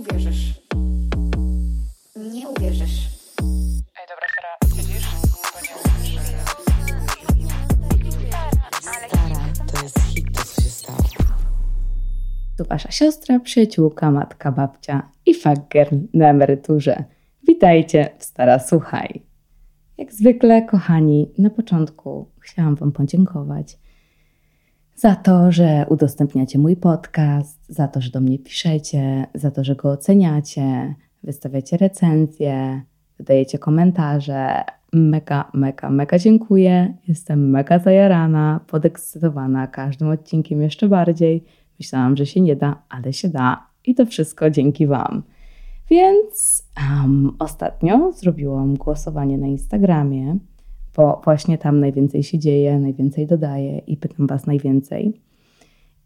uwierzysz. Nie uwierzysz. Ej, dobra, Sara? Bo nie Stara, to jest hit, to co się stało. Tu wasza siostra, przyjaciółka, matka, babcia i fakker na emeryturze. Witajcie w Stara Słuchaj. Jak zwykle, kochani, na początku chciałam wam podziękować za to, że udostępniacie mój podcast, za to, że do mnie piszecie, za to, że go oceniacie, wystawiacie recenzje, wydajecie komentarze. Mega, mega, mega dziękuję. Jestem mega zajarana, podekscytowana każdym odcinkiem jeszcze bardziej. Myślałam, że się nie da, ale się da i to wszystko dzięki Wam. Więc um, ostatnio zrobiłam głosowanie na Instagramie, bo właśnie tam najwięcej się dzieje, najwięcej dodaję i pytam Was najwięcej.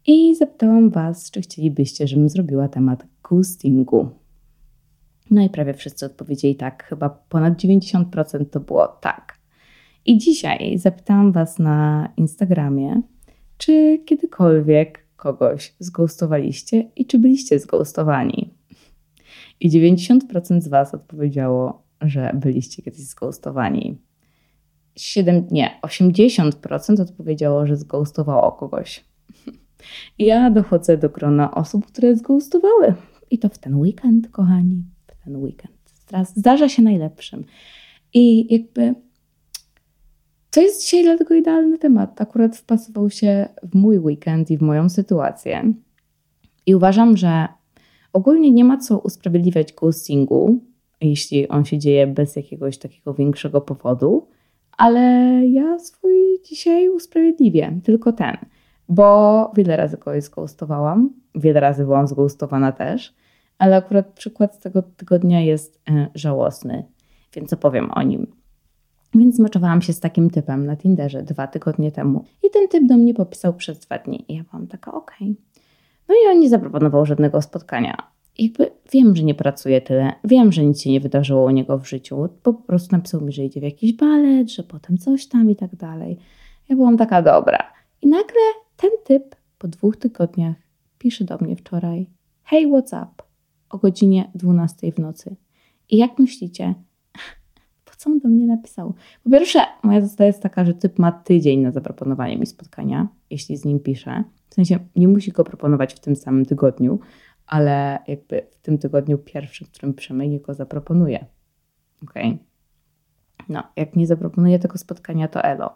I zapytałam Was, czy chcielibyście, żebym zrobiła temat ghostingu. No i prawie wszyscy odpowiedzieli tak, chyba ponad 90% to było tak. I dzisiaj zapytałam Was na Instagramie, czy kiedykolwiek kogoś zghostowaliście i czy byliście zghostowani. I 90% z Was odpowiedziało, że byliście kiedyś zghostowani. 7, nie, 80% odpowiedziało, że zghostowało kogoś. Ja dochodzę do grona osób, które zghostowały. I to w ten weekend, kochani. W ten weekend. Teraz zdarza się najlepszym. I jakby to jest dzisiaj dlatego idealny temat. Akurat wpasował się w mój weekend i w moją sytuację. I uważam, że ogólnie nie ma co usprawiedliwiać ghostingu, jeśli on się dzieje bez jakiegoś takiego większego powodu, ale ja swój dzisiaj usprawiedliwię, tylko ten, bo wiele razy kogoś zghostowałam, wiele razy byłam zghostowana też, ale akurat przykład z tego tygodnia jest e, żałosny, więc opowiem o nim. Więc zmaczowałam się z takim typem na Tinderze dwa tygodnie temu i ten typ do mnie popisał przez dwa dni i ja byłam taka okej. Okay. No i on nie zaproponował żadnego spotkania. Jakby wiem, że nie pracuje tyle, wiem, że nic się nie wydarzyło u niego w życiu, po prostu napisał mi, że idzie w jakiś balet, że potem coś tam i tak dalej. Ja byłam taka dobra. I nagle ten typ po dwóch tygodniach pisze do mnie wczoraj Hey, what's up? O godzinie 12 w nocy. I jak myślicie, po co on do mnie napisał? Po pierwsze, moja zasada jest taka, że typ ma tydzień na zaproponowanie mi spotkania, jeśli z nim piszę. W sensie nie musi go proponować w tym samym tygodniu, ale jakby w tym tygodniu pierwszym, w którym przemyjnie go zaproponuję. Ok? No, jak nie zaproponuję tego spotkania, to elo.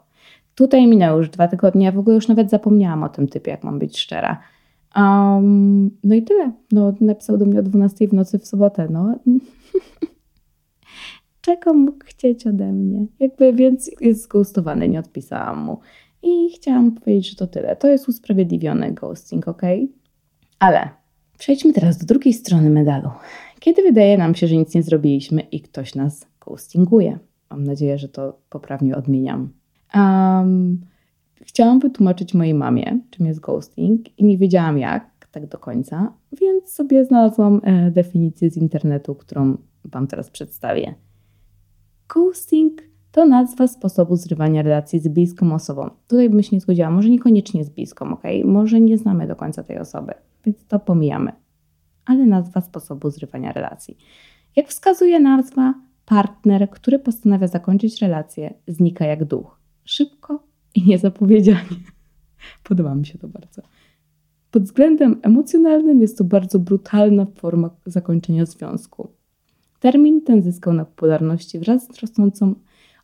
Tutaj minęły już dwa tygodnie, ja w ogóle już nawet zapomniałam o tym typie, jak mam być szczera. Um, no i tyle. No, napisał do mnie o 12 w nocy w sobotę. No. Czego mógł chcieć ode mnie? Jakby, więc jest zghostowany, nie odpisałam mu. I chciałam powiedzieć, że to tyle. To jest usprawiedliwiony ghosting, ok? Ale przejdźmy teraz do drugiej strony medalu. Kiedy wydaje nam się, że nic nie zrobiliśmy i ktoś nas ghostinguje. Mam nadzieję, że to poprawnie odmieniam. Um, chciałam wytłumaczyć mojej mamie, czym jest ghosting i nie wiedziałam jak, tak do końca, więc sobie znalazłam e, definicję z internetu, którą Wam teraz przedstawię. Ghosting to nazwa sposobu zrywania relacji z bliską osobą. Tutaj bym się nie zgodziła, może niekoniecznie z bliską, ok? Może nie znamy do końca tej osoby, więc to pomijamy. Ale nazwa sposobu zrywania relacji. Jak wskazuje nazwa, partner, który postanawia zakończyć relację, znika jak duch. Szybko i niezapowiedzianie. Podoba mi się to bardzo. Pod względem emocjonalnym jest to bardzo brutalna forma zakończenia związku. Termin ten zyskał na popularności wraz z rosnącą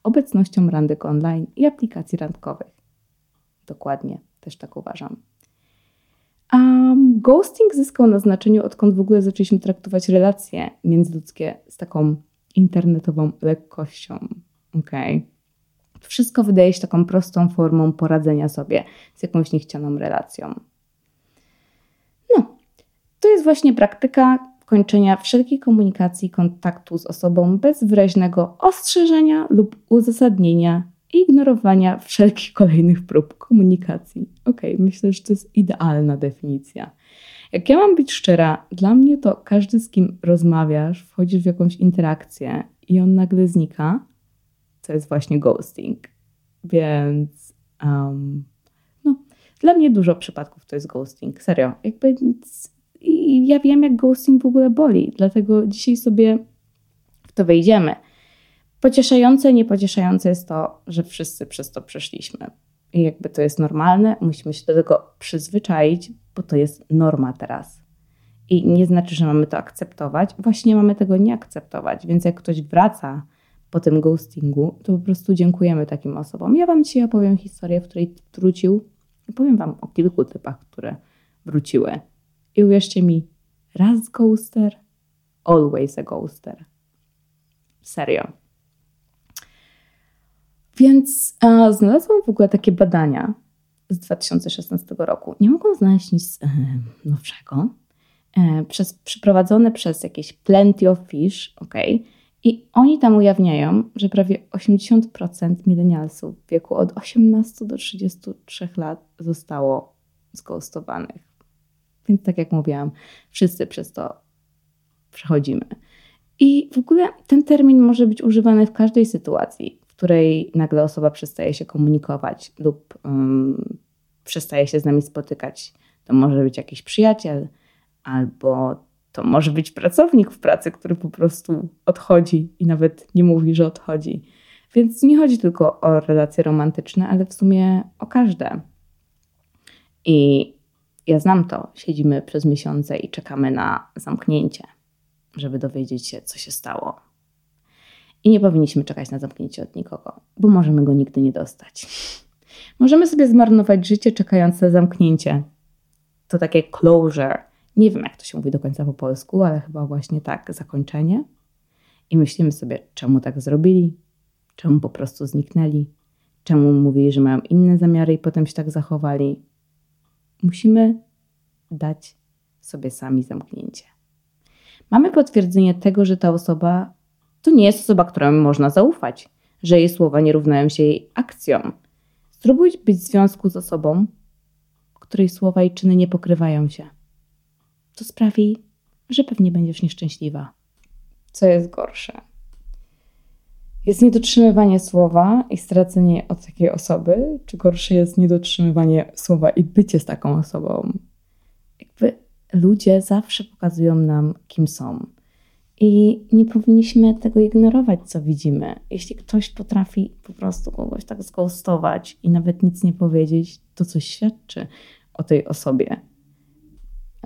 obecnością randek online i aplikacji randkowych. Dokładnie, też tak uważam. Um, ghosting zyskał na znaczeniu, odkąd w ogóle zaczęliśmy traktować relacje międzyludzkie z taką internetową lekkością. Okay? Wszystko wydaje się taką prostą formą poradzenia sobie z jakąś niechcianą relacją. No, to jest właśnie praktyka kończenia wszelkiej komunikacji kontaktu z osobą bez wyraźnego ostrzeżenia lub uzasadnienia i ignorowania wszelkich kolejnych prób komunikacji. Ok, myślę, że to jest idealna definicja. Jak ja mam być szczera, dla mnie to każdy, z kim rozmawiasz, wchodzisz w jakąś interakcję i on nagle znika, to jest właśnie ghosting. Więc um, no, dla mnie dużo przypadków to jest ghosting. Serio. Jakby nic, i ja wiem, jak ghosting w ogóle boli, dlatego dzisiaj sobie w to wejdziemy. Pocieszające, niepocieszające jest to, że wszyscy przez to przeszliśmy. I jakby to jest normalne, musimy się do tego przyzwyczaić, bo to jest norma teraz. I nie znaczy, że mamy to akceptować. Właśnie mamy tego nie akceptować. Więc jak ktoś wraca po tym ghostingu, to po prostu dziękujemy takim osobom. Ja Wam dzisiaj opowiem historię, w której wrócił. Powiem Wam o kilku typach, które wróciły. I uwierzcie mi, raz ghoster, always a ghoster. Serio. Więc e, znalazłam w ogóle takie badania z 2016 roku. Nie mogą znaleźć nic e, nowszego. E, przez, przeprowadzone przez jakieś Plenty of Fish, ok? I oni tam ujawniają, że prawie 80% milenialsów w wieku od 18 do 33 lat zostało zghostowanych. Więc tak jak mówiłam, wszyscy przez to przechodzimy. I w ogóle ten termin może być używany w każdej sytuacji, w której nagle osoba przestaje się komunikować lub um, przestaje się z nami spotykać. To może być jakiś przyjaciel, albo to może być pracownik w pracy, który po prostu odchodzi i nawet nie mówi, że odchodzi. Więc nie chodzi tylko o relacje romantyczne, ale w sumie o każde. I ja znam to. Siedzimy przez miesiące i czekamy na zamknięcie, żeby dowiedzieć się, co się stało. I nie powinniśmy czekać na zamknięcie od nikogo, bo możemy go nigdy nie dostać. Możemy sobie zmarnować życie czekając na zamknięcie. To takie closure. Nie wiem, jak to się mówi do końca po polsku, ale chyba właśnie tak, zakończenie. I myślimy sobie, czemu tak zrobili, czemu po prostu zniknęli, czemu mówili, że mają inne zamiary i potem się tak zachowali. Musimy dać sobie sami zamknięcie. Mamy potwierdzenie tego, że ta osoba to nie jest osoba, której można zaufać, że jej słowa nie równają się jej akcjom. Spróbuj być w związku z osobą, której słowa i czyny nie pokrywają się. To sprawi, że pewnie będziesz nieszczęśliwa. Co jest gorsze? Jest niedotrzymywanie słowa i stracenie od takiej osoby, czy gorsze jest niedotrzymywanie słowa i bycie z taką osobą? Jakby ludzie zawsze pokazują nam, kim są. I nie powinniśmy tego ignorować, co widzimy. Jeśli ktoś potrafi po prostu kogoś tak zgoustować i nawet nic nie powiedzieć, to coś świadczy o tej osobie.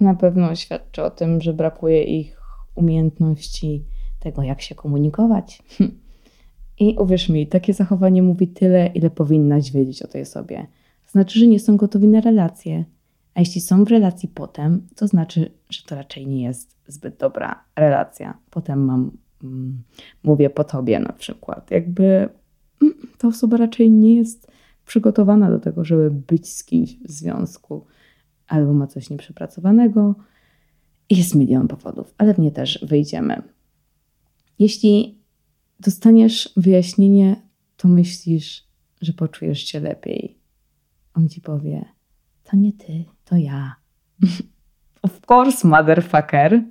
Na pewno świadczy o tym, że brakuje ich umiejętności tego, jak się komunikować. I uwierz mi, takie zachowanie mówi tyle, ile powinnaś wiedzieć o tej osobie. Znaczy, że nie są gotowi na relacje. A jeśli są w relacji potem, to znaczy, że to raczej nie jest zbyt dobra relacja. Potem mam, mm, mówię po tobie na przykład. Jakby mm, ta osoba raczej nie jest przygotowana do tego, żeby być z kimś w związku, albo ma coś nieprzepracowanego. Jest milion powodów, ale w nie też wyjdziemy. Jeśli dostaniesz wyjaśnienie, to myślisz, że poczujesz się lepiej. On ci powie: To nie ty, to ja. of course, motherfucker.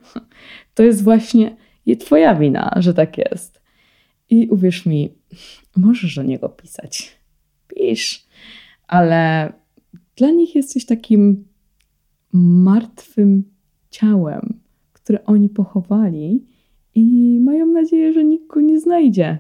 To jest właśnie twoja wina, że tak jest. I uwierz mi, możesz do niego pisać. Pisz, ale dla nich jesteś takim martwym ciałem, które oni pochowali i mają nadzieję, że nikt go nie znajdzie.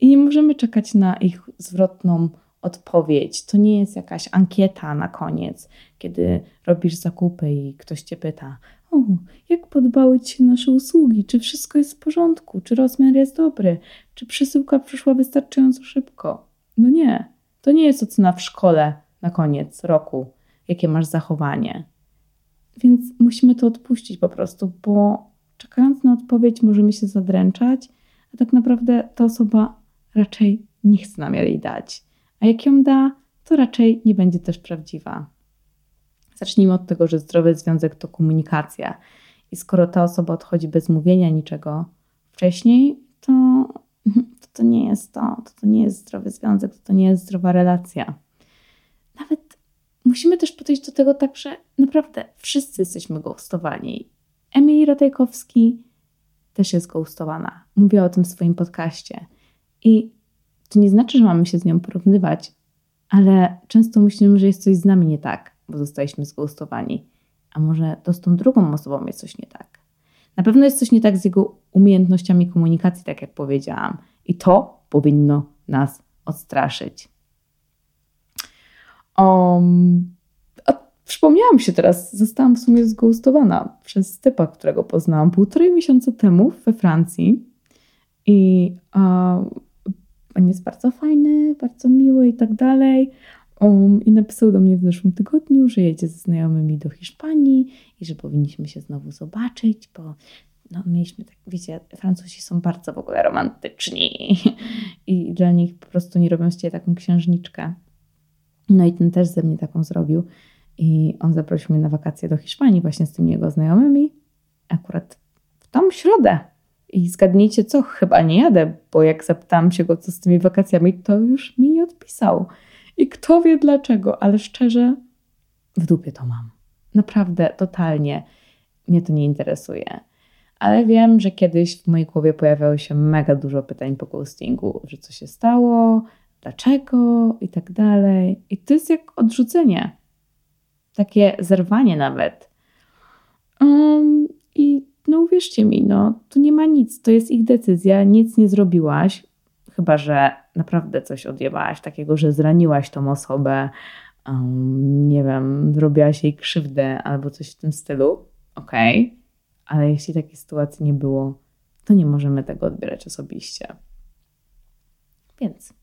I nie możemy czekać na ich zwrotną odpowiedź. To nie jest jakaś ankieta na koniec, kiedy robisz zakupy i ktoś cię pyta: O, jak podobały ci się nasze usługi? Czy wszystko jest w porządku? Czy rozmiar jest dobry? Czy przesyłka przyszła wystarczająco szybko? No nie. To nie jest ocena w szkole na koniec roku, jakie masz zachowanie. Więc musimy to odpuścić po prostu, bo czekając na odpowiedź, możemy się zadręczać, a tak naprawdę ta osoba raczej nie chce nam jej dać. A jak ją da, to raczej nie będzie też prawdziwa. Zacznijmy od tego, że zdrowy związek to komunikacja. I skoro ta osoba odchodzi bez mówienia niczego wcześniej, to to, to nie jest to, to, to nie jest zdrowy związek, to, to nie jest zdrowa relacja. Nawet musimy też podejść do tego tak, że naprawdę wszyscy jesteśmy ghostowani. Emily Ratajkowski też jest ghostowana. Mówię o tym w swoim podcaście. I to nie znaczy, że mamy się z nią porównywać, ale często myślimy, że jest coś z nami nie tak, bo zostaliśmy zghostowani. A może to z tą drugą osobą jest coś nie tak? Na pewno jest coś nie tak z jego umiejętnościami komunikacji, tak jak powiedziałam. I to powinno nas odstraszyć. Um, przypomniałam się teraz, zostałam w sumie zgoustowana przez typa, którego poznałam półtorej miesiąca temu we Francji. I on jest bardzo fajny, bardzo miły i tak dalej. Um, I napisał do mnie w zeszłym tygodniu, że jedzie ze znajomymi do Hiszpanii i że powinniśmy się znowu zobaczyć, bo no, mieliśmy tak, wiecie, Francuzi są bardzo w ogóle romantyczni i dla nich po prostu nie robią z ciebie taką księżniczkę. No i ten też ze mnie taką zrobił. I on zaprosił mnie na wakacje do Hiszpanii właśnie z tymi jego znajomymi. Akurat w tą środę. I zgadnijcie co, chyba nie jadę, bo jak zapytałam się go co z tymi wakacjami, to już mi nie odpisał. I kto wie dlaczego, ale szczerze, w dupie to mam. Naprawdę, totalnie. Mnie to nie interesuje. Ale wiem, że kiedyś w mojej głowie pojawiało się mega dużo pytań po ghostingu, że co się stało, dlaczego i tak dalej. I to jest jak odrzucenie. Takie zerwanie nawet. Um, I no uwierzcie mi, no to nie ma nic, to jest ich decyzja, nic nie zrobiłaś, chyba że naprawdę coś odjebałaś takiego, że zraniłaś tą osobę, um, nie wiem, zrobiłaś jej krzywdę albo coś w tym stylu, okej, okay. ale jeśli takiej sytuacji nie było, to nie możemy tego odbierać osobiście. Więc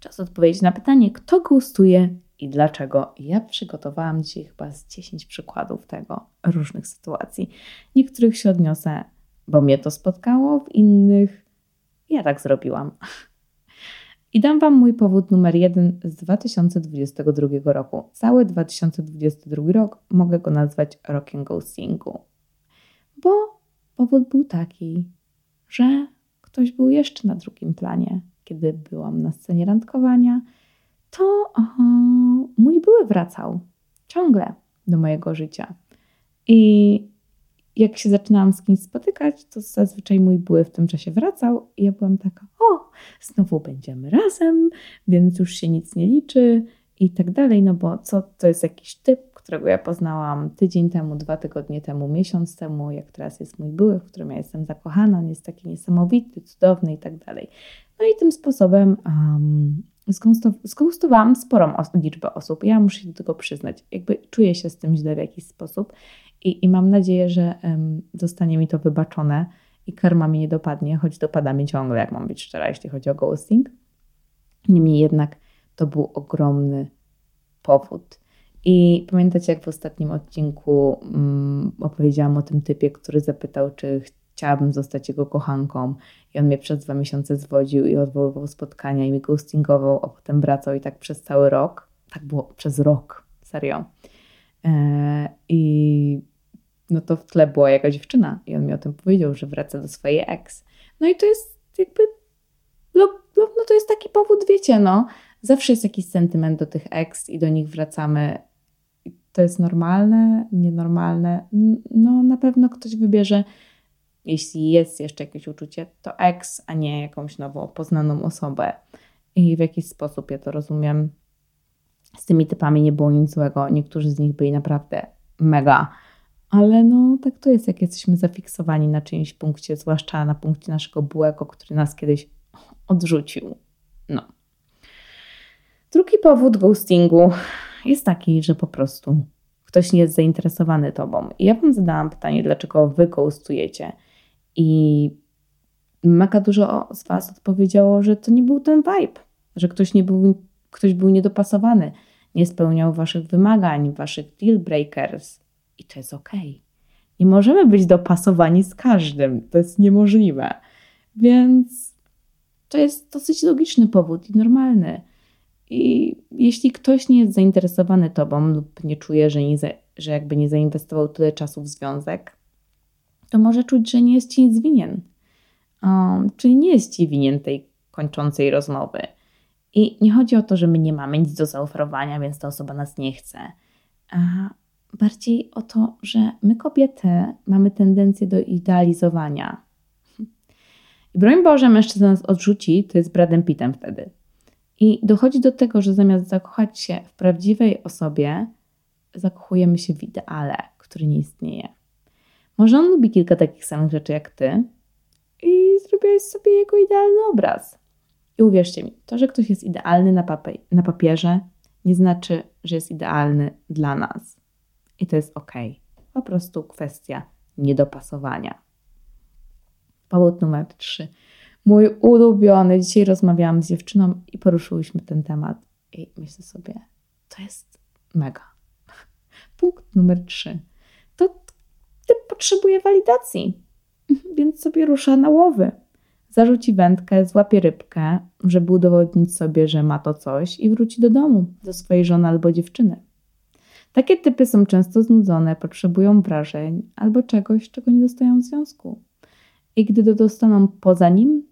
czas odpowiedzieć na pytanie, kto gustuje i dlaczego. Ja przygotowałam dzisiaj chyba z 10 przykładów tego, różnych sytuacji. Niektórych się odniosę, bo mnie to spotkało, w innych ja tak zrobiłam. I dam Wam mój powód numer jeden z 2022 roku. Cały 2022 rok mogę go nazwać rokiem ghostingu. Bo powód był taki, że ktoś był jeszcze na drugim planie, kiedy byłam na scenie randkowania, to o, mój były wracał ciągle do mojego życia. I jak się zaczynałam z kimś spotykać, to zazwyczaj mój były w tym czasie wracał i ja byłam taka, o, znowu będziemy razem, więc już się nic nie liczy i tak dalej, no bo co, to jest jakiś typ, którego ja poznałam tydzień temu, dwa tygodnie temu, miesiąc temu, jak teraz jest mój były, w którym ja jestem zakochana, on jest taki niesamowity, cudowny i tak dalej. No i tym sposobem um, zgustowałam sporą os- liczbę osób. Ja muszę się do tego przyznać. Jakby czuję się z tym źle w jakiś sposób i, i mam nadzieję, że um, zostanie mi to wybaczone i karma mi nie dopadnie, choć dopada mi ciągle, jak mam być szczera, jeśli chodzi o ghosting. Niemniej jednak to był ogromny powód. I pamiętacie, jak w ostatnim odcinku um, opowiedziałam o tym typie, który zapytał, czy chciałabym zostać jego kochanką. I on mnie przez dwa miesiące zwodził i odwoływał spotkania i mi ghostingował, a potem wracał i tak przez cały rok. Tak było przez rok, serio. E, I no to w tle była jakaś dziewczyna i on mi o tym powiedział, że wraca do swojej ex. No i to jest jakby, no, no, no to jest taki powód, wiecie, no. Zawsze jest jakiś sentyment do tych ex i do nich wracamy. To jest normalne, nienormalne. No na pewno ktoś wybierze jeśli jest jeszcze jakieś uczucie, to ex, a nie jakąś nową, poznaną osobę. I w jakiś sposób ja to rozumiem. Z tymi typami nie było nic złego. Niektórzy z nich byli naprawdę mega. Ale no, tak to jest, jak jesteśmy zafiksowani na czyimś punkcie, zwłaszcza na punkcie naszego byłego, który nas kiedyś odrzucił. No. Drugi powód ghostingu jest taki, że po prostu ktoś nie jest zainteresowany tobą. I ja wam zadałam pytanie, dlaczego wy ghostujecie. I mega dużo z Was odpowiedziało, że to nie był ten vibe, że ktoś, nie był, ktoś był niedopasowany, nie spełniał Waszych wymagań, Waszych deal breakers. I to jest ok. Nie możemy być dopasowani z każdym, to jest niemożliwe. Więc to jest dosyć logiczny powód i normalny. I jeśli ktoś nie jest zainteresowany Tobą lub nie czuje, że, nie, że jakby nie zainwestował tyle czasu w związek, to może czuć, że nie jest ci nic winien. Um, czyli nie jest ci winien tej kończącej rozmowy. I nie chodzi o to, że my nie mamy nic do zaoferowania, więc ta osoba nas nie chce. A bardziej o to, że my kobiety mamy tendencję do idealizowania. I broń Boże, mężczyzna nas odrzuci, to jest Bradem Pittem wtedy. I dochodzi do tego, że zamiast zakochać się w prawdziwej osobie, zakochujemy się w ideale, który nie istnieje. Może on lubi kilka takich samych rzeczy jak ty i zrobiłeś sobie jego idealny obraz. I uwierzcie mi, to, że ktoś jest idealny na, papie- na papierze, nie znaczy, że jest idealny dla nas. I to jest ok. Po prostu kwestia niedopasowania. Powód numer trzy. Mój ulubiony. Dzisiaj rozmawiałam z dziewczyną i poruszyłyśmy ten temat. I myślę sobie, to jest mega. Punkt numer trzy. To typ potrzebuje walidacji, więc sobie rusza na łowy. Zarzuci wędkę, złapie rybkę, żeby udowodnić sobie, że ma to coś i wróci do domu, do swojej żony albo dziewczyny. Takie typy są często znudzone, potrzebują wrażeń albo czegoś, czego nie dostają w związku. I gdy dostaną poza nim,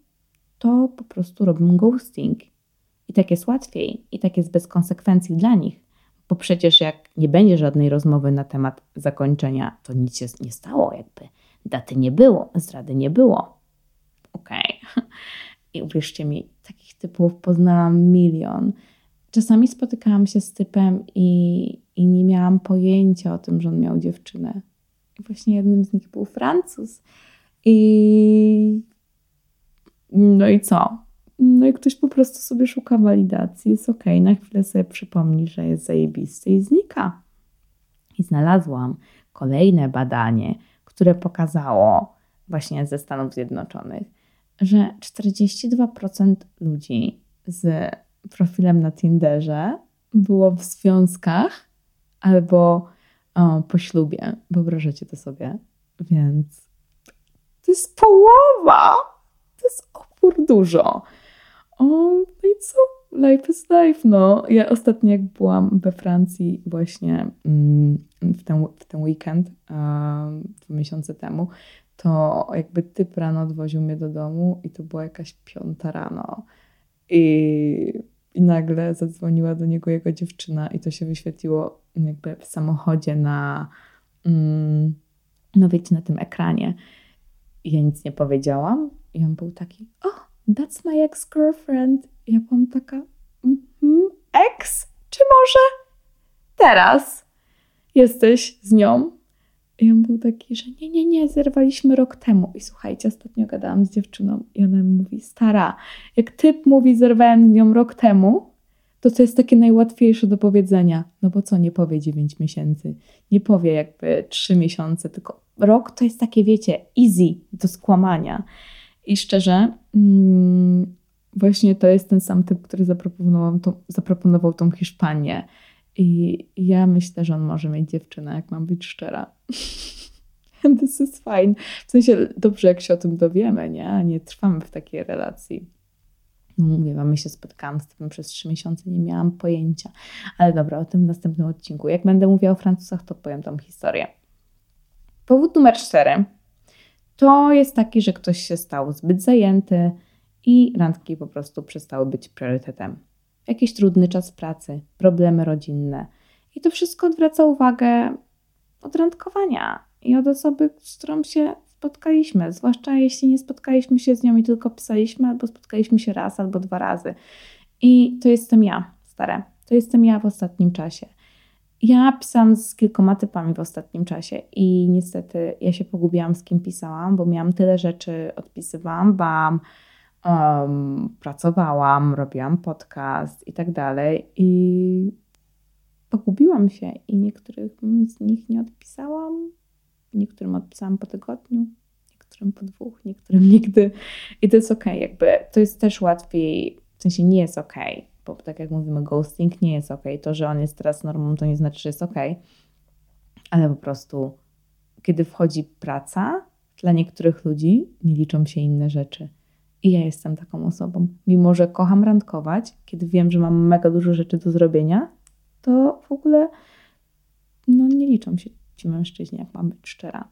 to po prostu robią ghosting. I tak jest łatwiej, i tak jest bez konsekwencji dla nich, bo przecież jak nie będzie żadnej rozmowy na temat zakończenia, to nic się nie stało, jakby daty nie było, zdrady nie było. Okej. Okay. I uwierzcie mi, takich typów poznałam milion. Czasami spotykałam się z typem i, i nie miałam pojęcia o tym, że on miał dziewczynę. I właśnie jednym z nich był Francuz. I no i co? No i ktoś po prostu sobie szuka walidacji, jest ok, na chwilę sobie przypomni, że jest zajebisty i znika. I znalazłam kolejne badanie, które pokazało właśnie ze Stanów Zjednoczonych, że 42% ludzi z profilem na Tinderze było w związkach albo o, po ślubie. Wyobrażacie to sobie? Więc to jest połowa! To jest opór dużo. O, no i co? Life is life, no. Ja ostatnio jak byłam we Francji właśnie mm, w, ten, w ten weekend, dwa miesiące temu, to jakby typ rano odwoził mnie do domu i to była jakaś piąta rano. I, I nagle zadzwoniła do niego jego dziewczyna i to się wyświetliło jakby w samochodzie na, mm, no wiecie, na tym ekranie. I ja nic nie powiedziałam i on był taki, oh, that's my ex-girlfriend. Ja byłam taka, mm-hmm, ex? Czy może teraz jesteś z nią? I on był taki, że nie, nie, nie, zerwaliśmy rok temu. I słuchajcie, ostatnio gadałam z dziewczyną i ona mówi, stara, jak typ mówi, zerwałem z nią rok temu, to to jest takie najłatwiejsze do powiedzenia. No bo co, nie powie 9 miesięcy, nie powie jakby 3 miesiące, tylko rok to jest takie, wiecie, easy do skłamania. I szczerze, mm, właśnie to jest ten sam typ, który zaproponował, tą, zaproponował tą Hiszpanię. I ja myślę, że on może mieć dziewczynę, jak mam być szczera. This is fine. W sensie dobrze, jak się o tym dowiemy, nie? A nie trwamy w takiej relacji. No mówię my się spotkałam z tym przez trzy miesiące, nie miałam pojęcia. Ale dobra, o tym w następnym odcinku. Jak będę mówiła o Francuzach, to powiem tą historię. Powód numer cztery to jest taki, że ktoś się stał zbyt zajęty i randki po prostu przestały być priorytetem. Jakiś trudny czas pracy, problemy rodzinne. I to wszystko odwraca uwagę od randkowania i od osoby, z którą się spotkaliśmy. Zwłaszcza jeśli nie spotkaliśmy się z nią i tylko pisaliśmy, albo spotkaliśmy się raz albo dwa razy. I to jestem ja, stare. To jestem ja w ostatnim czasie. Ja pisałam z kilkoma typami w ostatnim czasie i niestety ja się pogubiłam z kim pisałam, bo miałam tyle rzeczy, odpisywałam wam, um, pracowałam, robiłam podcast i tak dalej i pogubiłam się i niektórych z nich nie odpisałam, niektórym odpisałam po tygodniu, niektórym po dwóch, niektórym nigdy. I to jest ok, jakby to jest też łatwiej, w sensie nie jest ok, bo tak jak mówimy, ghosting nie jest ok. To, że on jest teraz normą, to nie znaczy, że jest ok, ale po prostu, kiedy wchodzi praca, dla niektórych ludzi nie liczą się inne rzeczy. I ja jestem taką osobą. Mimo, że kocham randkować, kiedy wiem, że mam mega dużo rzeczy do zrobienia, to w ogóle no, nie liczą się ci mężczyźni, jak mam być szczera.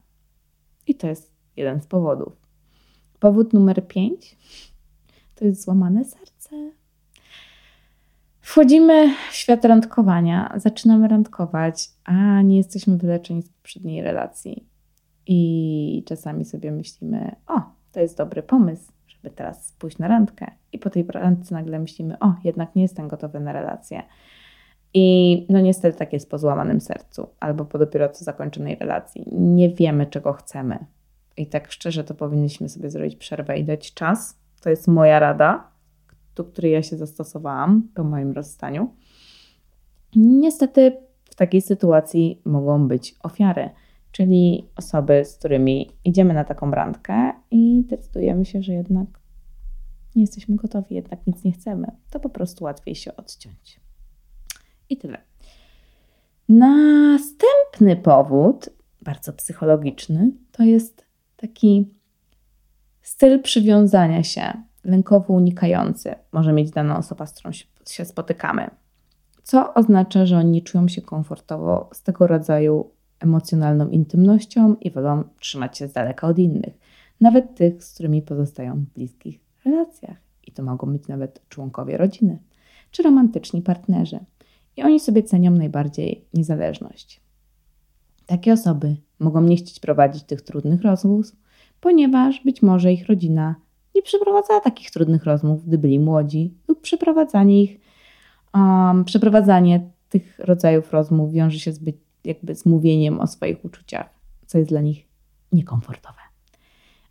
I to jest jeden z powodów. Powód numer pięć to jest złamane serce. Wchodzimy w świat randkowania, zaczynamy randkować, a nie jesteśmy wyleczeni z poprzedniej relacji. I czasami sobie myślimy, o, to jest dobry pomysł, żeby teraz pójść na randkę. I po tej randce nagle myślimy, o, jednak nie jestem gotowy na relację. I no niestety tak jest po złamanym sercu albo po dopiero co zakończonej relacji. Nie wiemy, czego chcemy. I tak szczerze to powinniśmy sobie zrobić przerwę i dać czas. To jest moja rada, do której ja się zastosowałam po moim rozstaniu. Niestety w takiej sytuacji mogą być ofiary, czyli osoby, z którymi idziemy na taką randkę i decydujemy się, że jednak nie jesteśmy gotowi, jednak nic nie chcemy. To po prostu łatwiej się odciąć. I tyle. Następny powód, bardzo psychologiczny, to jest taki styl przywiązania się, lękowo unikający, może mieć dana osoba, z którą się spotykamy. Co oznacza, że oni czują się komfortowo z tego rodzaju emocjonalną intymnością i wolą trzymać się z daleka od innych, nawet tych, z którymi pozostają w bliskich relacjach. I to mogą być nawet członkowie rodziny czy romantyczni partnerzy i oni sobie cenią najbardziej niezależność. Takie osoby mogą nie chcieć prowadzić tych trudnych rozmów, ponieważ być może ich rodzina nie przeprowadzała takich trudnych rozmów, gdy byli młodzi, lub przeprowadzanie ich, um, przeprowadzanie tych rodzajów rozmów wiąże się zbyt jakby z mówieniem o swoich uczuciach, co jest dla nich niekomfortowe.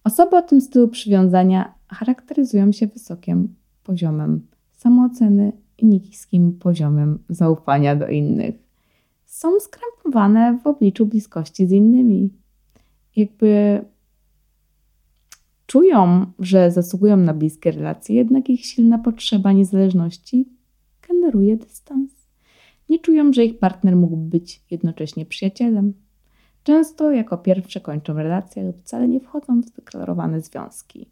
Osoby o tym stylu przywiązania charakteryzują się wysokim poziomem samooceny i niskim poziomem zaufania do innych. Są skrępowane w obliczu bliskości z innymi. Jakby czują, że zasługują na bliskie relacje, jednak ich silna potrzeba niezależności generuje dystans. Nie czują, że ich partner mógłby być jednocześnie przyjacielem. Często jako pierwsze kończą relacje lub wcale nie wchodzą w zdeklarowane związki.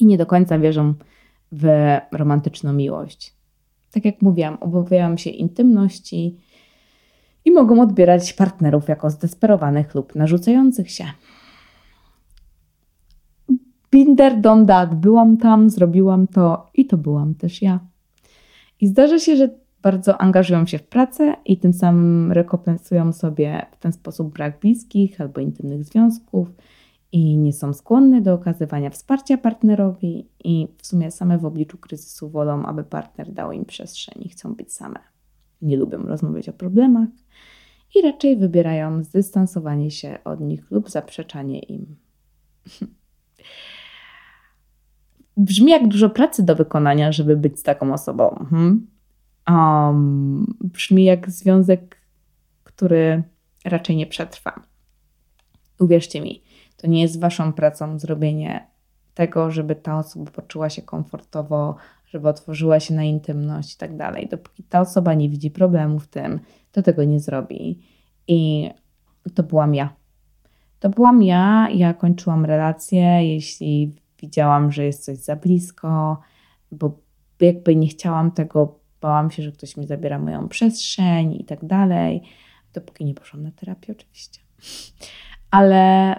I nie do końca wierzą w romantyczną miłość. Tak jak mówiłam, obawiają się intymności i mogą odbierać partnerów jako zdesperowanych lub narzucających się. Binder don that. Byłam tam, zrobiłam to i to byłam też ja. I zdarza się, że bardzo angażują się w pracę i tym samym rekompensują sobie w ten sposób brak bliskich albo intymnych związków i nie są skłonne do okazywania wsparcia partnerowi i w sumie same w obliczu kryzysu wolą, aby partner dał im przestrzeń i chcą być same. Nie lubią rozmawiać o problemach i raczej wybierają zdystansowanie się od nich lub zaprzeczanie im. Brzmi jak dużo pracy do wykonania, żeby być z taką osobą. Hmm? Um, brzmi jak związek, który raczej nie przetrwa. Uwierzcie mi, to nie jest waszą pracą zrobienie tego, żeby ta osoba poczuła się komfortowo, żeby otworzyła się na intymność i tak dalej. Dopóki ta osoba nie widzi problemu w tym, to tego nie zrobi. I to byłam ja. To byłam ja. Ja kończyłam relację, jeśli widziałam, że jest coś za blisko, bo jakby nie chciałam tego, bałam się, że ktoś mi zabiera moją przestrzeń i tak dalej. Dopóki nie poszłam na terapię, oczywiście. Ale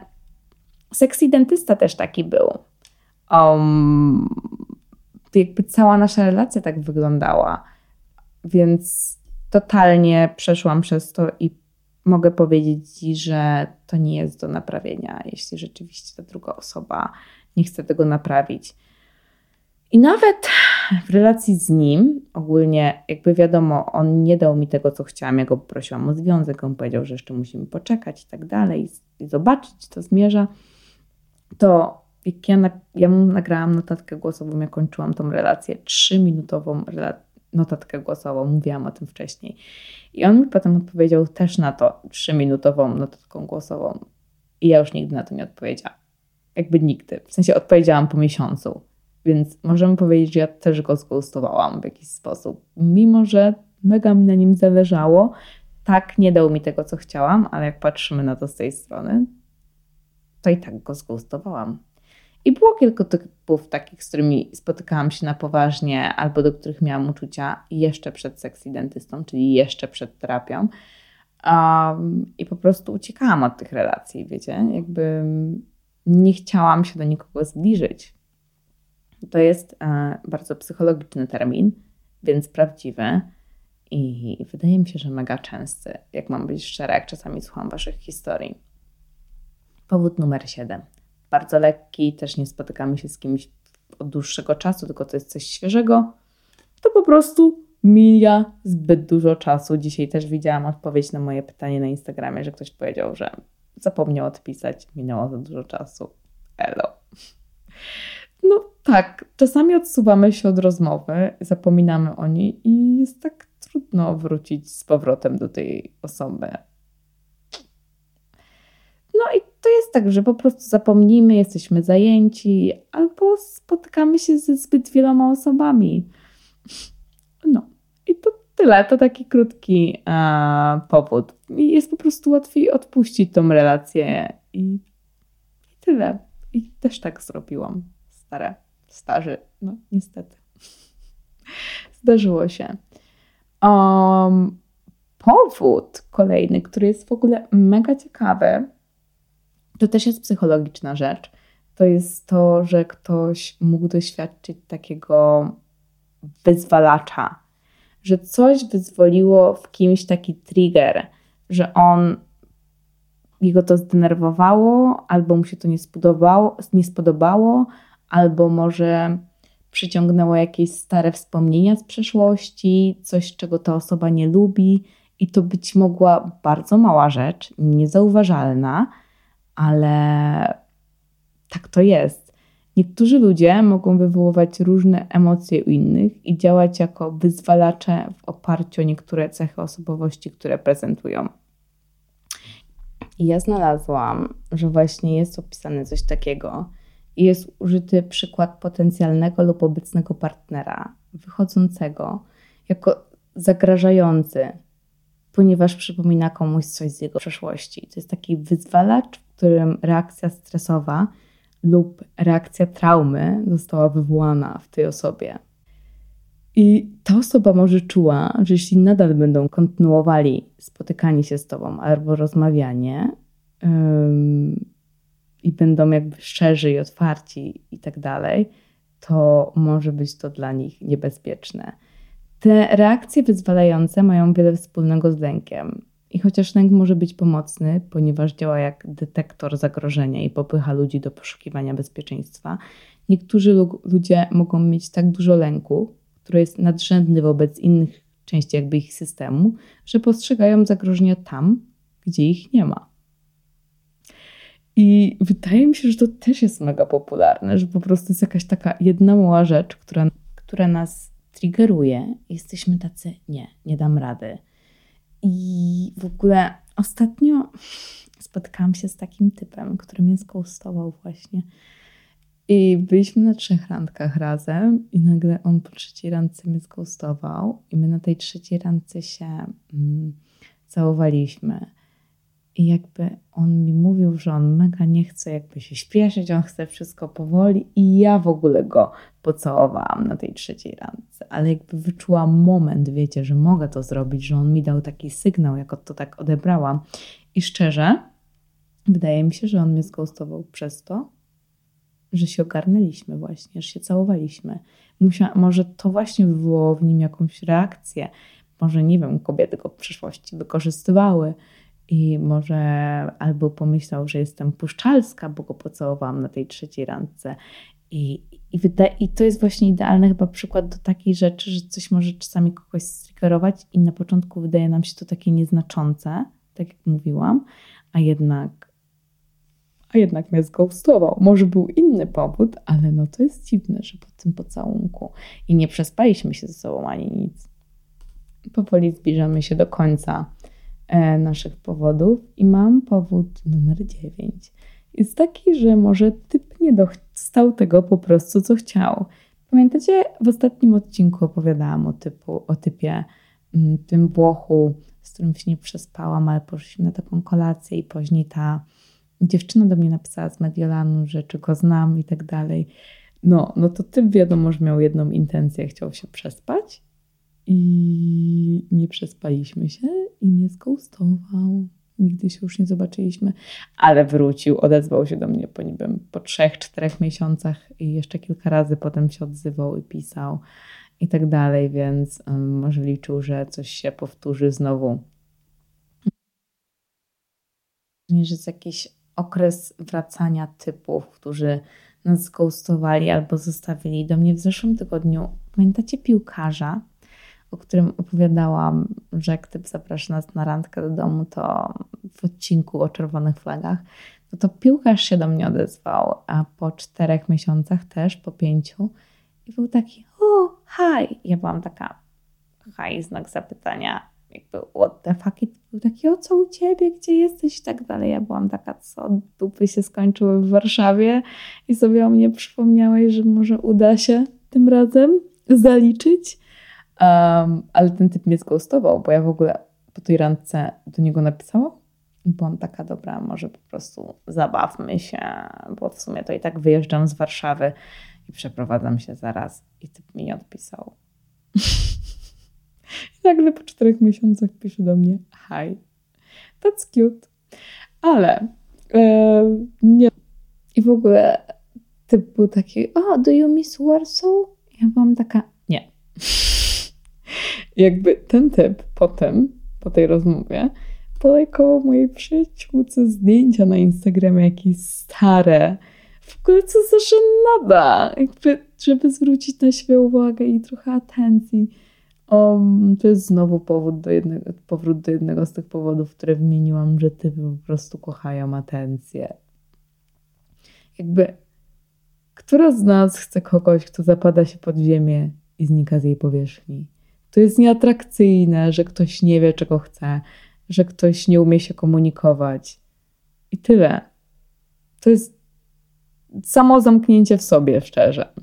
Sexy dentysta też taki był. Um, jakby cała nasza relacja tak wyglądała. Więc totalnie przeszłam przez to i mogę powiedzieć Ci, że to nie jest do naprawienia, jeśli rzeczywiście ta druga osoba nie chce tego naprawić. I nawet w relacji z nim, ogólnie, jakby wiadomo, on nie dał mi tego, co chciałam. Ja go poprosiłam o związek, on powiedział, że jeszcze musimy poczekać i tak dalej, i zobaczyć, co zmierza to jak ja, na, ja nagrałam notatkę głosową, ja kończyłam tą relację, trzyminutową notatkę głosową, mówiłam o tym wcześniej. I on mi potem odpowiedział też na to trzyminutową notatką głosową. I ja już nigdy na to nie odpowiedziałam. Jakby nigdy. W sensie odpowiedziałam po miesiącu. Więc możemy powiedzieć, że ja też go zgustowałam w jakiś sposób. Mimo, że mega mi na nim zależało, tak nie dał mi tego, co chciałam, ale jak patrzymy na to z tej strony, to i tak go zgustowałam. I było kilka typów takich, z którymi spotykałam się na poważnie, albo do których miałam uczucia jeszcze przed seks dentystą, czyli jeszcze przed terapią. Um, I po prostu uciekałam od tych relacji, wiecie, jakby nie chciałam się do nikogo zbliżyć. To jest e, bardzo psychologiczny termin, więc prawdziwy. I wydaje mi się, że mega częsty, jak mam być szczera, jak czasami słucham Waszych historii. Powód numer 7. Bardzo lekki, też nie spotykamy się z kimś od dłuższego czasu, tylko to jest coś świeżego. To po prostu mija zbyt dużo czasu. Dzisiaj też widziałam odpowiedź na moje pytanie na Instagramie, że ktoś powiedział, że zapomniał odpisać, minęło za dużo czasu. Elo. No tak, czasami odsuwamy się od rozmowy, zapominamy o niej i jest tak trudno wrócić z powrotem do tej osoby. No i to jest tak, że po prostu zapomnimy, jesteśmy zajęci albo spotykamy się ze zbyt wieloma osobami. No tyle, to taki krótki e, powód. I jest po prostu łatwiej odpuścić tą relację i, i tyle. I też tak zrobiłam. Stare, starzy, no niestety. Zdarzyło się. Um, powód kolejny, który jest w ogóle mega ciekawy, to też jest psychologiczna rzecz. To jest to, że ktoś mógł doświadczyć takiego wyzwalacza, że coś wyzwoliło w kimś taki trigger, że on jego to zdenerwowało, albo mu się to nie spodobało, nie spodobało albo może przyciągnęło jakieś stare wspomnienia z przeszłości, coś, czego ta osoba nie lubi, i to być mogła bardzo mała rzecz, niezauważalna, ale tak to jest. Niektórzy ludzie mogą wywoływać różne emocje u innych i działać jako wyzwalacze w oparciu o niektóre cechy osobowości, które prezentują. I ja znalazłam, że właśnie jest opisane coś takiego. I jest użyty przykład potencjalnego lub obecnego partnera, wychodzącego jako zagrażający, ponieważ przypomina komuś coś z jego przeszłości. To jest taki wyzwalacz, w którym reakcja stresowa lub reakcja traumy została wywołana w tej osobie. I ta osoba może czuła, że jeśli nadal będą kontynuowali spotykanie się z tobą albo rozmawianie ym, i będą jakby szczerzy i otwarci i tak dalej, to może być to dla nich niebezpieczne. Te reakcje wyzwalające mają wiele wspólnego z lękiem. I chociaż lęk może być pomocny, ponieważ działa jak detektor zagrożenia i popycha ludzi do poszukiwania bezpieczeństwa, niektórzy ludzie mogą mieć tak dużo lęku, który jest nadrzędny wobec innych części jakby ich systemu, że postrzegają zagrożenia tam, gdzie ich nie ma. I wydaje mi się, że to też jest mega popularne, że po prostu jest jakaś taka jedna mała rzecz, która, która nas triggeruje. Jesteśmy tacy, nie, nie dam rady. I w ogóle ostatnio spotkałam się z takim typem, który mnie skoustował właśnie. I byliśmy na trzech randkach razem i nagle on po trzeciej randce mnie skoustował i my na tej trzeciej randce się mm, całowaliśmy. I jakby on mi mówił, że on mega nie chce jakby się śpieszyć, on chce wszystko powoli i ja w ogóle go pocałowałam na tej trzeciej randce. Ale jakby wyczułam moment, wiecie, że mogę to zrobić, że on mi dał taki sygnał, jak to tak odebrałam. I szczerze, wydaje mi się, że on mnie skoustował przez to, że się ogarnęliśmy właśnie, że się całowaliśmy. Musia, może to właśnie wywołało w nim jakąś reakcję. Może, nie wiem, kobiety go w przeszłości wykorzystywały i może albo pomyślał, że jestem puszczalska, bo go pocałowałam na tej trzeciej randce. I, i, wyda- I to jest właśnie idealny chyba przykład do takiej rzeczy, że coś może czasami kogoś striggerować i na początku wydaje nam się to takie nieznaczące, tak jak mówiłam, a jednak a jednak mnie zgoustował. Może był inny powód, ale no to jest dziwne, że po tym pocałunku i nie przespaliśmy się ze sobą ani nic. Powoli zbliżamy się do końca naszych powodów i mam powód numer 9. Jest taki, że może typ nie dostał tego po prostu, co chciał. Pamiętacie, w ostatnim odcinku opowiadałam o, typu, o typie mm, tym Włochu, z którym się nie przespałam, ale poszliśmy na taką kolację i później ta dziewczyna do mnie napisała z Mediolanu, że czy go znam i tak dalej. No, no to typ wiadomo, że miał jedną intencję, chciał się przespać i nie przespaliśmy się i mnie skoustował. Nigdy się już nie zobaczyliśmy, ale wrócił, odezwał się do mnie po, nie wiem, po trzech, czterech miesiącach i jeszcze kilka razy potem się odzywał i pisał i tak dalej, więc um, może liczył, że coś się powtórzy znowu. Że jest jakiś okres wracania typów, którzy nas zgustowali albo zostawili do mnie w zeszłym tygodniu. Pamiętacie piłkarza, o którym opowiadałam, że typ zaprasza nas na randkę do domu, to w odcinku o czerwonych flagach, no to piłkarz się do mnie odezwał, a po czterech miesiącach też, po pięciu, i był taki, o, hi. Ja byłam taka, hi, znak zapytania, jakby what the fuck, i był taki, o co u ciebie, gdzie jesteś i tak dalej. Ja byłam taka, co dupy się skończyły w Warszawie i sobie o mnie przypomniałeś, że może uda się tym razem zaliczyć. Um, ale ten typ mnie zgoustował, bo ja w ogóle po tej randce do niego napisałam i byłam taka, dobra, może po prostu zabawmy się, bo w sumie to i tak wyjeżdżam z Warszawy i przeprowadzam się zaraz. I typ mi nie odpisał. I nagle po czterech miesiącach pisze do mnie, hi, that's cute. Ale nie. I w ogóle typ był taki, o, do you miss Warsaw? Ja byłam taka, nie. Jakby ten typ potem, po tej rozmowie, polajkował mojej przyjaciółce zdjęcia na Instagramie, jakieś stare. W ogóle co za żenada. Jakby, żeby zwrócić na siebie uwagę i trochę atencji. Um, to jest znowu powód do jednego, powrót do jednego z tych powodów, które wymieniłam, że typy po prostu kochają atencję. Jakby, która z nas chce kogoś, kto zapada się pod ziemię i znika z jej powierzchni? To jest nieatrakcyjne, że ktoś nie wie, czego chce, że ktoś nie umie się komunikować. I tyle. To jest samo zamknięcie w sobie, szczerze.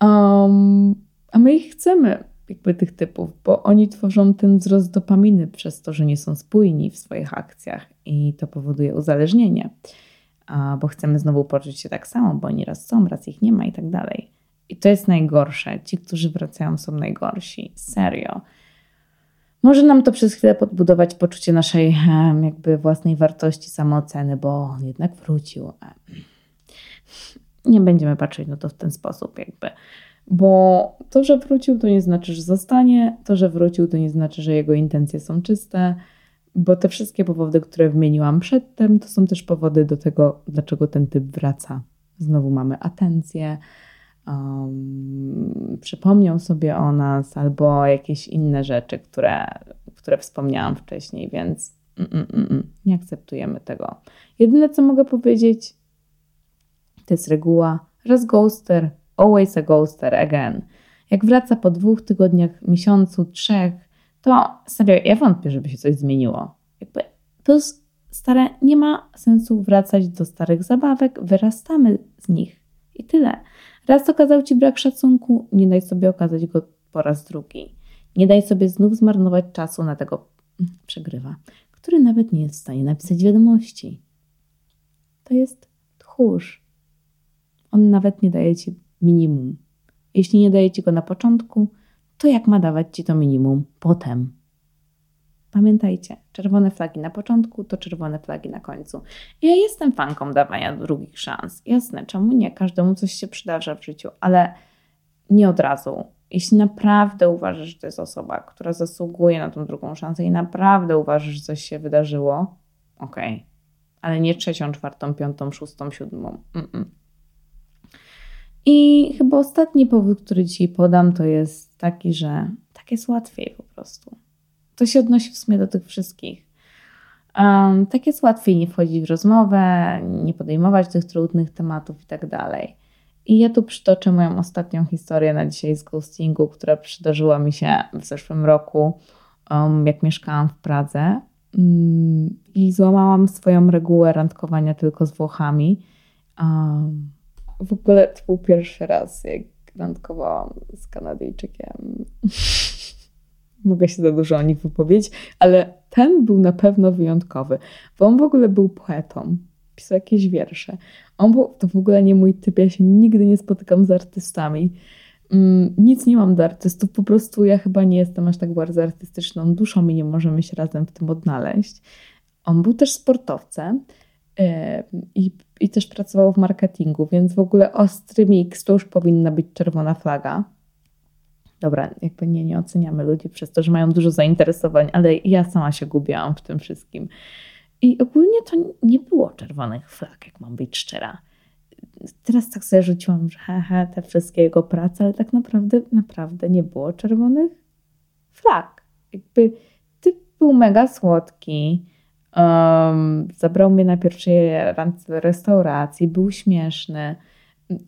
Um, a my ich chcemy, jakby tych typów, bo oni tworzą ten wzrost dopaminy przez to, że nie są spójni w swoich akcjach i to powoduje uzależnienie, bo chcemy znowu poczuć się tak samo, bo oni raz są, raz ich nie ma i tak dalej. I to jest najgorsze. Ci, którzy wracają, są najgorsi. Serio. Może nam to przez chwilę podbudować poczucie naszej jakby własnej wartości, samooceny, bo on jednak wrócił. Nie będziemy patrzeć na to w ten sposób, jakby. Bo to, że wrócił, to nie znaczy, że zostanie. To, że wrócił, to nie znaczy, że jego intencje są czyste. Bo te wszystkie powody, które wymieniłam przedtem, to są też powody do tego, dlaczego ten typ wraca. Znowu mamy atencję, um, przypomniał sobie o nas albo jakieś inne rzeczy, które, które wspomniałam wcześniej, więc mm, mm, mm, mm, nie akceptujemy tego. Jedyne, co mogę powiedzieć, to jest reguła raz ghoster, always a ghoster again. Jak wraca po dwóch tygodniach, miesiącu, trzech, to serio, ja wątpię, żeby się coś zmieniło. Jakby to stare, nie ma sensu wracać do starych zabawek, wyrastamy z nich i tyle. Raz okazał ci brak szacunku, nie daj sobie okazać go po raz drugi. Nie daj sobie znów zmarnować czasu na tego mm, przegrywa, który nawet nie jest w stanie napisać wiadomości. To jest tchórz. On nawet nie daje ci minimum. Jeśli nie daje ci go na początku, to jak ma dawać ci to minimum potem? Pamiętajcie, czerwone flagi na początku to czerwone flagi na końcu. Ja jestem fanką dawania drugich szans. Jasne, czemu nie? Każdemu coś się przydarza w życiu, ale nie od razu. Jeśli naprawdę uważasz, że to jest osoba, która zasługuje na tą drugą szansę i naprawdę uważasz, że coś się wydarzyło, okej. Okay. Ale nie trzecią, czwartą, piątą, szóstą, siódmą. Mm -mm. I chyba ostatni powód, który dzisiaj podam, to jest taki, że tak jest łatwiej po prostu. To się odnosi w sumie do tych wszystkich. Um, tak jest łatwiej nie wchodzić w rozmowę, nie podejmować tych trudnych tematów i tak dalej. I ja tu przytoczę moją ostatnią historię na dzisiaj z ghostingu, która przydarzyła mi się w zeszłym roku, um, jak mieszkałam w Pradze. Um, I złamałam swoją regułę randkowania tylko z Włochami. Um, w ogóle to był pierwszy raz, jak randkowałam z Kanadyjczykiem. mogę się za dużo o nich wypowiedzieć, ale ten był na pewno wyjątkowy, bo on w ogóle był poetą, pisał jakieś wiersze. On był, to w ogóle nie mój typ, ja się nigdy nie spotykam z artystami. Mm, nic nie mam do artystów, po prostu ja chyba nie jestem aż tak bardzo artystyczną duszą i nie możemy się razem w tym odnaleźć. On był też sportowcem yy, i, i też pracował w marketingu, więc w ogóle ostry mix to już powinna być czerwona flaga dobra, jakby nie, nie oceniamy ludzi przez to, że mają dużo zainteresowań, ale ja sama się gubiłam w tym wszystkim. I ogólnie to nie było czerwonych flag, jak mam być szczera. teraz tak sobie rzuciłam, że hehe, te wszystkie jego prace, ale tak naprawdę, naprawdę nie było czerwonych flag. Jakby typ był mega słodki, um, zabrał mnie na pierwszej randce restauracji, był śmieszny.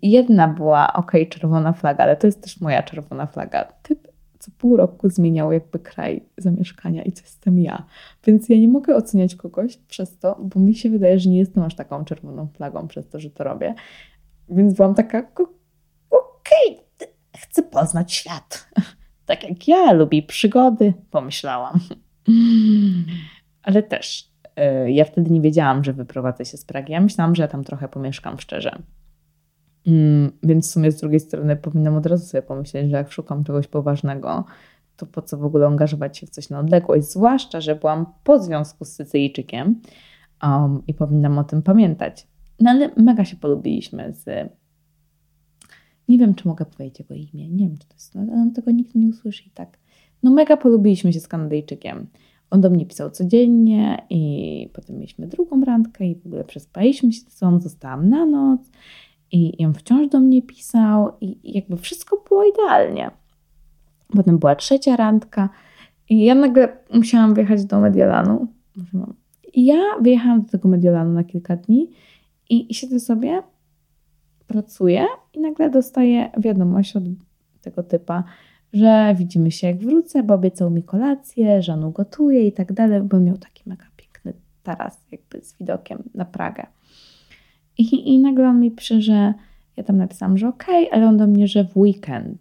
Jedna była, ok, czerwona flaga, ale to jest też moja czerwona flaga. Typ co pół roku zmieniał jakby kraj zamieszkania i to jestem ja. Więc ja nie mogę oceniać kogoś przez to, bo mi się wydaje, że nie jestem aż taką czerwoną flagą przez to, że to robię. Więc byłam taka, okej, okay, chcę poznać świat. Tak jak ja, lubi przygody, pomyślałam. Ale też yy, ja wtedy nie wiedziałam, że wyprowadzę się z Pragi. Ja myślałam, że ja tam trochę pomieszkam szczerze. Mm, więc w sumie z drugiej strony powinnam od razu sobie pomyśleć, że jak szukam czegoś poważnego, to po co w ogóle angażować się w coś na odległość, zwłaszcza, że byłam po związku z Sycyjczykiem um, i powinnam o tym pamiętać. No ale mega się polubiliśmy z... Nie wiem, czy mogę powiedzieć jego imię, nie wiem, czy to jest... No, tego nikt nie usłyszy i tak. No mega polubiliśmy się z Kanadyjczykiem. On do mnie pisał codziennie i potem mieliśmy drugą randkę i w ogóle przespaliśmy się ze sobą, zostałam na noc i, on wciąż do mnie pisał i, jakby wszystko było idealnie. Potem była trzecia randka i ja nagle musiałam wyjechać do Mediolanu. I ja wyjechałam do tego Mediolanu na kilka dni i, i siedzę sobie, pracuję i nagle dostaję wiadomość od tego typa, że widzimy się jak wrócę, bo obiecał mi kolację, że on ugotuje i tak dalej, bo miał taki mega piękny taras jakby z widokiem na Pragę. I, I nagle on mi pisze, że ja tam napisałam, że okej, okay, ale on do mnie, że w weekend.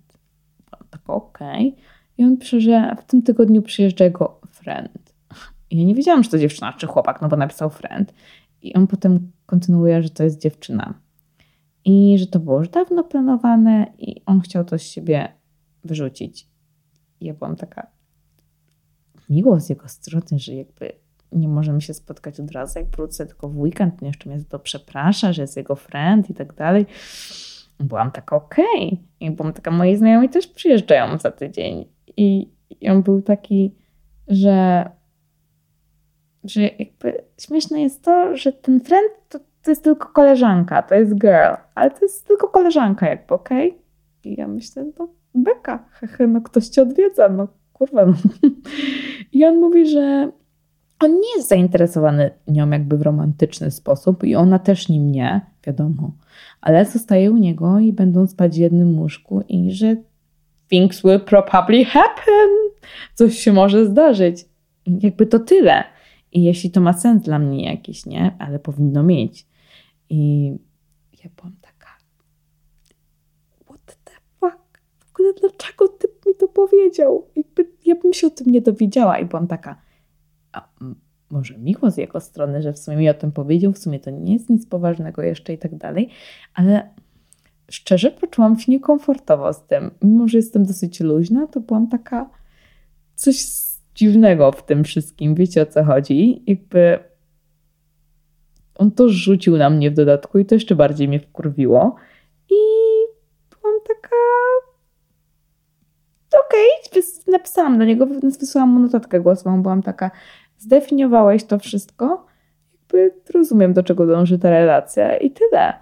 Tak okej. Okay. I on pisze, że w tym tygodniu przyjeżdża jego friend. I ja nie wiedziałam, czy to dziewczyna, czy chłopak, no bo napisał friend. I on potem kontynuuje, że to jest dziewczyna. I że to było już dawno planowane i on chciał to z siebie wyrzucić. I ja byłam taka miło z jego strony, że jakby nie możemy się spotkać od razu, jak wrócę, tylko w weekend, nie jeszcze mnie to przeprasza, że jest jego friend i tak dalej. Byłam taka okej. Okay. I byłam taka, moi znajomi też przyjeżdżają za tydzień. I, I on był taki, że że jakby śmieszne jest to, że ten friend to, to jest tylko koleżanka, to jest girl, ale to jest tylko koleżanka jakby, okej? Okay? I ja myślę, no beka, hehe, no ktoś cię odwiedza, no kurwa. No. I on mówi, że on nie jest zainteresowany nią jakby w romantyczny sposób i ona też nim nie, wiadomo, ale zostaje u niego i będą spać w jednym łóżku i że things will probably happen. Coś się może zdarzyć. Jakby to tyle. I jeśli to ma sens dla mnie jakiś, nie? Ale powinno mieć. I ja byłam taka what the fuck? W ogóle dlaczego ty mi to powiedział? Jakby ja bym się o tym nie dowiedziała i byłam taka może miło z jego strony, że w sumie mi o tym powiedział, w sumie to nie jest nic poważnego jeszcze i tak dalej, ale szczerze poczułam się niekomfortowo z tym. Mimo, że jestem dosyć luźna, to byłam taka coś dziwnego w tym wszystkim. Wiecie o co chodzi? Jakby on to rzucił na mnie w dodatku i to jeszcze bardziej mnie wkurwiło. I byłam taka okej, okay. napisałam do niego, wysłałam mu notatkę głosową, byłam taka, zdefiniowałeś to wszystko, jakby rozumiem, do czego dąży ta relacja i tyle.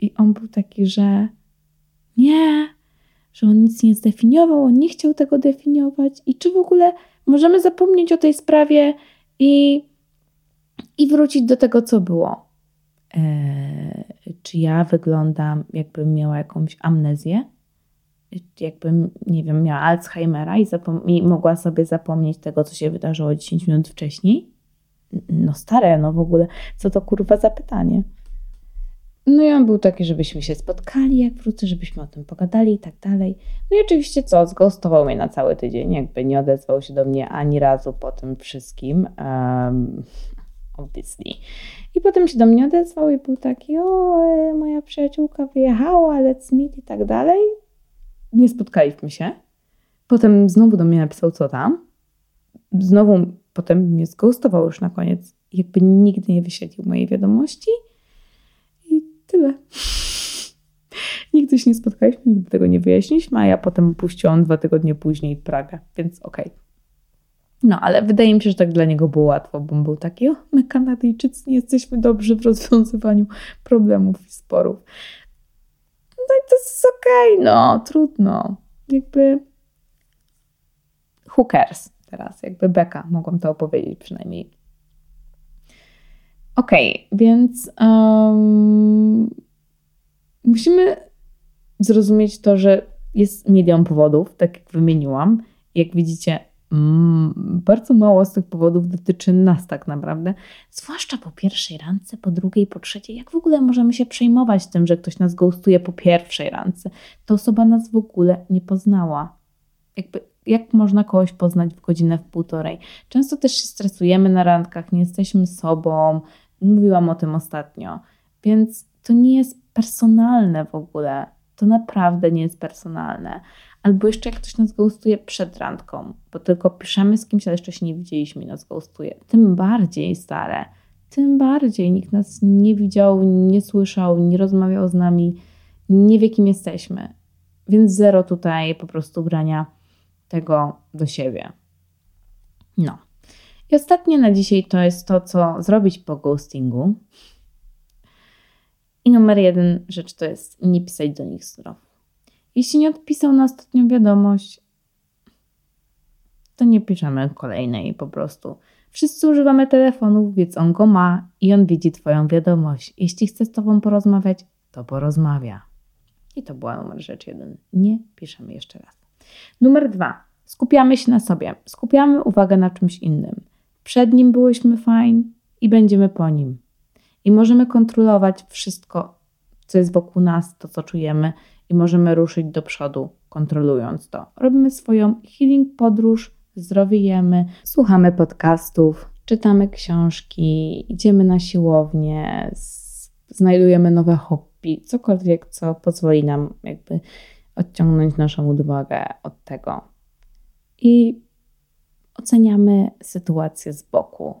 I on był taki, że nie, że on nic nie zdefiniował, on nie chciał tego definiować i czy w ogóle możemy zapomnieć o tej sprawie i, i wrócić do tego, co było. Eee, czy ja wyglądam, jakbym miała jakąś amnezję? Jakbym, nie wiem, miała Alzheimera i, i mogła sobie zapomnieć tego, co się wydarzyło 10 minut wcześniej? No stare, no w ogóle, co to kurwa za pytanie? No i on był taki, żebyśmy się spotkali, jak wrócę, żebyśmy o tym pogadali i tak dalej. No i oczywiście co, zgostował mnie na cały tydzień, jakby nie odezwał się do mnie ani razu po tym wszystkim. Um, obviously. I potem się do mnie odezwał i był taki, o, moja przyjaciółka wyjechała, let's meet i tak dalej nie spotkaliśmy się. Potem znowu do mnie napisał, co tam. Znowu potem mnie zgoustował już na koniec. Jakby nigdy nie wyświetlił mojej wiadomości. I tyle. nigdy się nie spotkaliśmy, nigdy tego nie wyjaśniliśmy, a ja potem puściłam dwa tygodnie później Pragę, więc okej. Okay. No, ale wydaje mi się, że tak dla niego było łatwo, bo on był taki, o, my Kanadyjczycy nie jesteśmy dobrzy w rozwiązywaniu problemów i sporów. Jest okej, no, trudno. Jakby who cares teraz, jakby beka, mogłam to opowiedzieć przynajmniej. Okej, okay, więc um, musimy zrozumieć to, że jest milion powodów, tak jak wymieniłam. Jak widzicie, bardzo mało z tych powodów dotyczy nas tak naprawdę. Zwłaszcza po pierwszej randce, po drugiej, po trzeciej. Jak w ogóle możemy się przejmować tym, że ktoś nas ghostuje po pierwszej randce? Ta osoba nas w ogóle nie poznała. Jakby jak można kogoś poznać w godzinę, w półtorej. Często też się stresujemy na randkach, nie jesteśmy sobą. Mówiłam o tym ostatnio. Więc to nie jest personalne w ogóle. To naprawdę nie jest personalne. Albo jeszcze jak ktoś nas ghostuje przed randką, bo tylko piszemy z kimś, ale jeszcze się nie widzieliśmy i nas ghostuje. Tym bardziej stare, tym bardziej nikt nas nie widział, nie słyszał, nie rozmawiał z nami, nie wie kim jesteśmy. Więc zero tutaj po prostu brania tego do siebie. No. I ostatnie na dzisiaj to jest to, co zrobić po ghostingu. I numer jeden rzecz to jest nie pisać do nich zdrowo. Jeśli nie odpisał na ostatnią wiadomość, to nie piszemy kolejnej po prostu. Wszyscy używamy telefonów, więc on go ma i on widzi Twoją wiadomość. Jeśli chce z Tobą porozmawiać, to porozmawia. I to była numer rzecz jeden. Nie piszemy jeszcze raz. Numer dwa. Skupiamy się na sobie. Skupiamy uwagę na czymś innym. Przed nim byłyśmy fajni i będziemy po nim. I możemy kontrolować wszystko, co jest wokół nas, to co czujemy, i możemy ruszyć do przodu, kontrolując to. Robimy swoją healing podróż, zdrowiejemy, słuchamy podcastów, czytamy książki, idziemy na siłownię, znajdujemy nowe hobby, cokolwiek, co pozwoli nam jakby odciągnąć naszą uwagę od tego. I oceniamy sytuację z boku.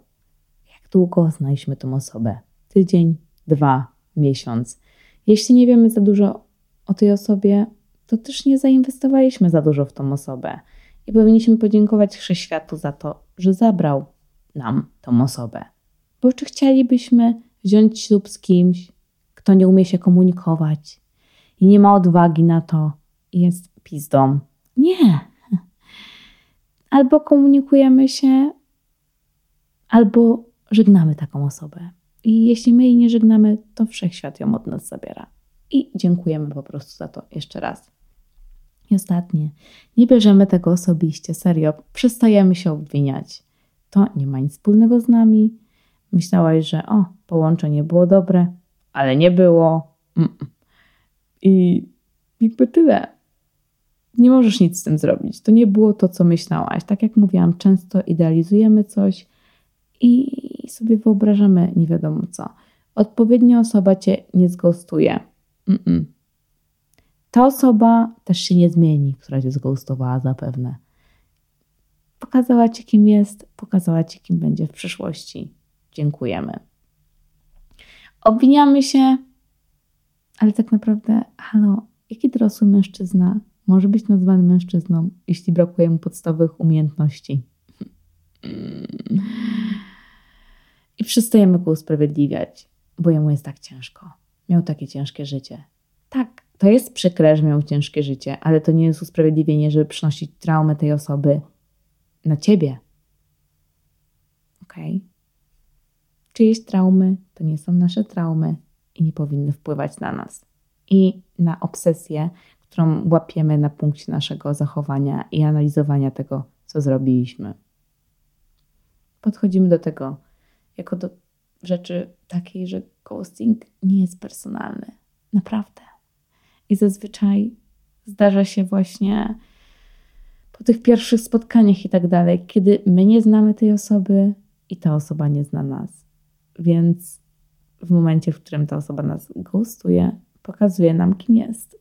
Jak długo znaliśmy tą osobę? Tydzień, dwa, miesiąc. Jeśli nie wiemy za dużo o tej osobie, to też nie zainwestowaliśmy za dużo w tą osobę. I powinniśmy podziękować Wszechświatu za to, że zabrał nam tą osobę. Bo czy chcielibyśmy wziąć ślub z kimś, kto nie umie się komunikować i nie ma odwagi na to, i jest pizdą? Nie. Albo komunikujemy się, albo żegnamy taką osobę. I jeśli my jej nie żegnamy, to wszechświat ją od nas zabiera. I dziękujemy po prostu za to jeszcze raz. I ostatnie, nie bierzemy tego osobiście, serio, przestajemy się obwiniać. To nie ma nic wspólnego z nami. Myślałaś, że o, połączenie było dobre, ale nie było. I jakby tyle. Nie możesz nic z tym zrobić. To nie było to, co myślałaś. Tak jak mówiłam, często idealizujemy coś i sobie wyobrażamy nie wiadomo co. Odpowiednia osoba cię nie zgostuje. Mm-mm. Ta osoba też się nie zmieni, która cię zgustowała zapewne. Pokazała ci, kim jest, pokazała ci, kim będzie w przyszłości. Dziękujemy. Obwiniamy się, ale tak naprawdę, halo, jaki dorosły mężczyzna może być nazwany mężczyzną, jeśli brakuje mu podstawowych umiejętności? I przestajemy go usprawiedliwiać, bo jemu jest tak ciężko. Miał takie ciężkie życie. Tak, to jest przykre, że miał ciężkie życie, ale to nie jest usprawiedliwienie, żeby przynosić traumę tej osoby na ciebie. Okej? Okay? Czyjeś traumy to nie są nasze traumy i nie powinny wpływać na nas. I na obsesję, którą łapiemy na punkcie naszego zachowania i analizowania tego, co zrobiliśmy. Podchodzimy do tego jako do rzeczy takiej, że ghosting nie jest personalny. Naprawdę. I zazwyczaj zdarza się właśnie po tych pierwszych spotkaniach i tak dalej, kiedy my nie znamy tej osoby i ta osoba nie zna nas. Więc w momencie, w którym ta osoba nas ghostuje, pokazuje nam, kim jest.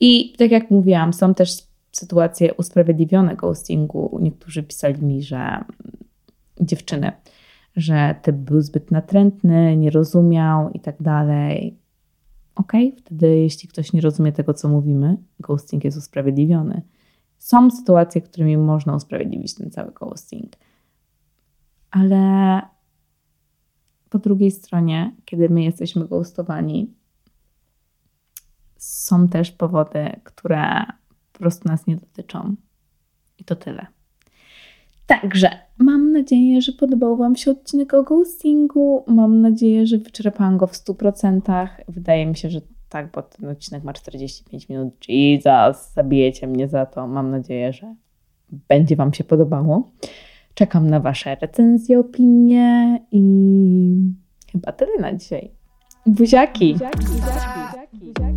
I tak jak mówiłam, są też sytuacje usprawiedliwione ghostingu. Niektórzy pisali mi, że dziewczyny, że typ był zbyt natrętny, nie rozumiał i tak dalej. Ok, wtedy jeśli ktoś nie rozumie tego, co mówimy, ghosting jest usprawiedliwiony. Są sytuacje, którymi można usprawiedliwić ten cały ghosting. Ale po drugiej stronie, kiedy my jesteśmy ghostowani, są też powody, które po prostu nas nie dotyczą. I to tyle. Także mam nadzieję, że podobał Wam się odcinek o ghostingu. Mam nadzieję, że wyczerpałam go w 100%. Wydaje mi się, że tak, bo ten odcinek ma 45 minut. Jesus, zabijecie mnie za to. Mam nadzieję, że będzie Wam się podobało. Czekam na Wasze recenzje, opinie i chyba tyle na dzisiaj. Buziaki! Nie uwierzysz.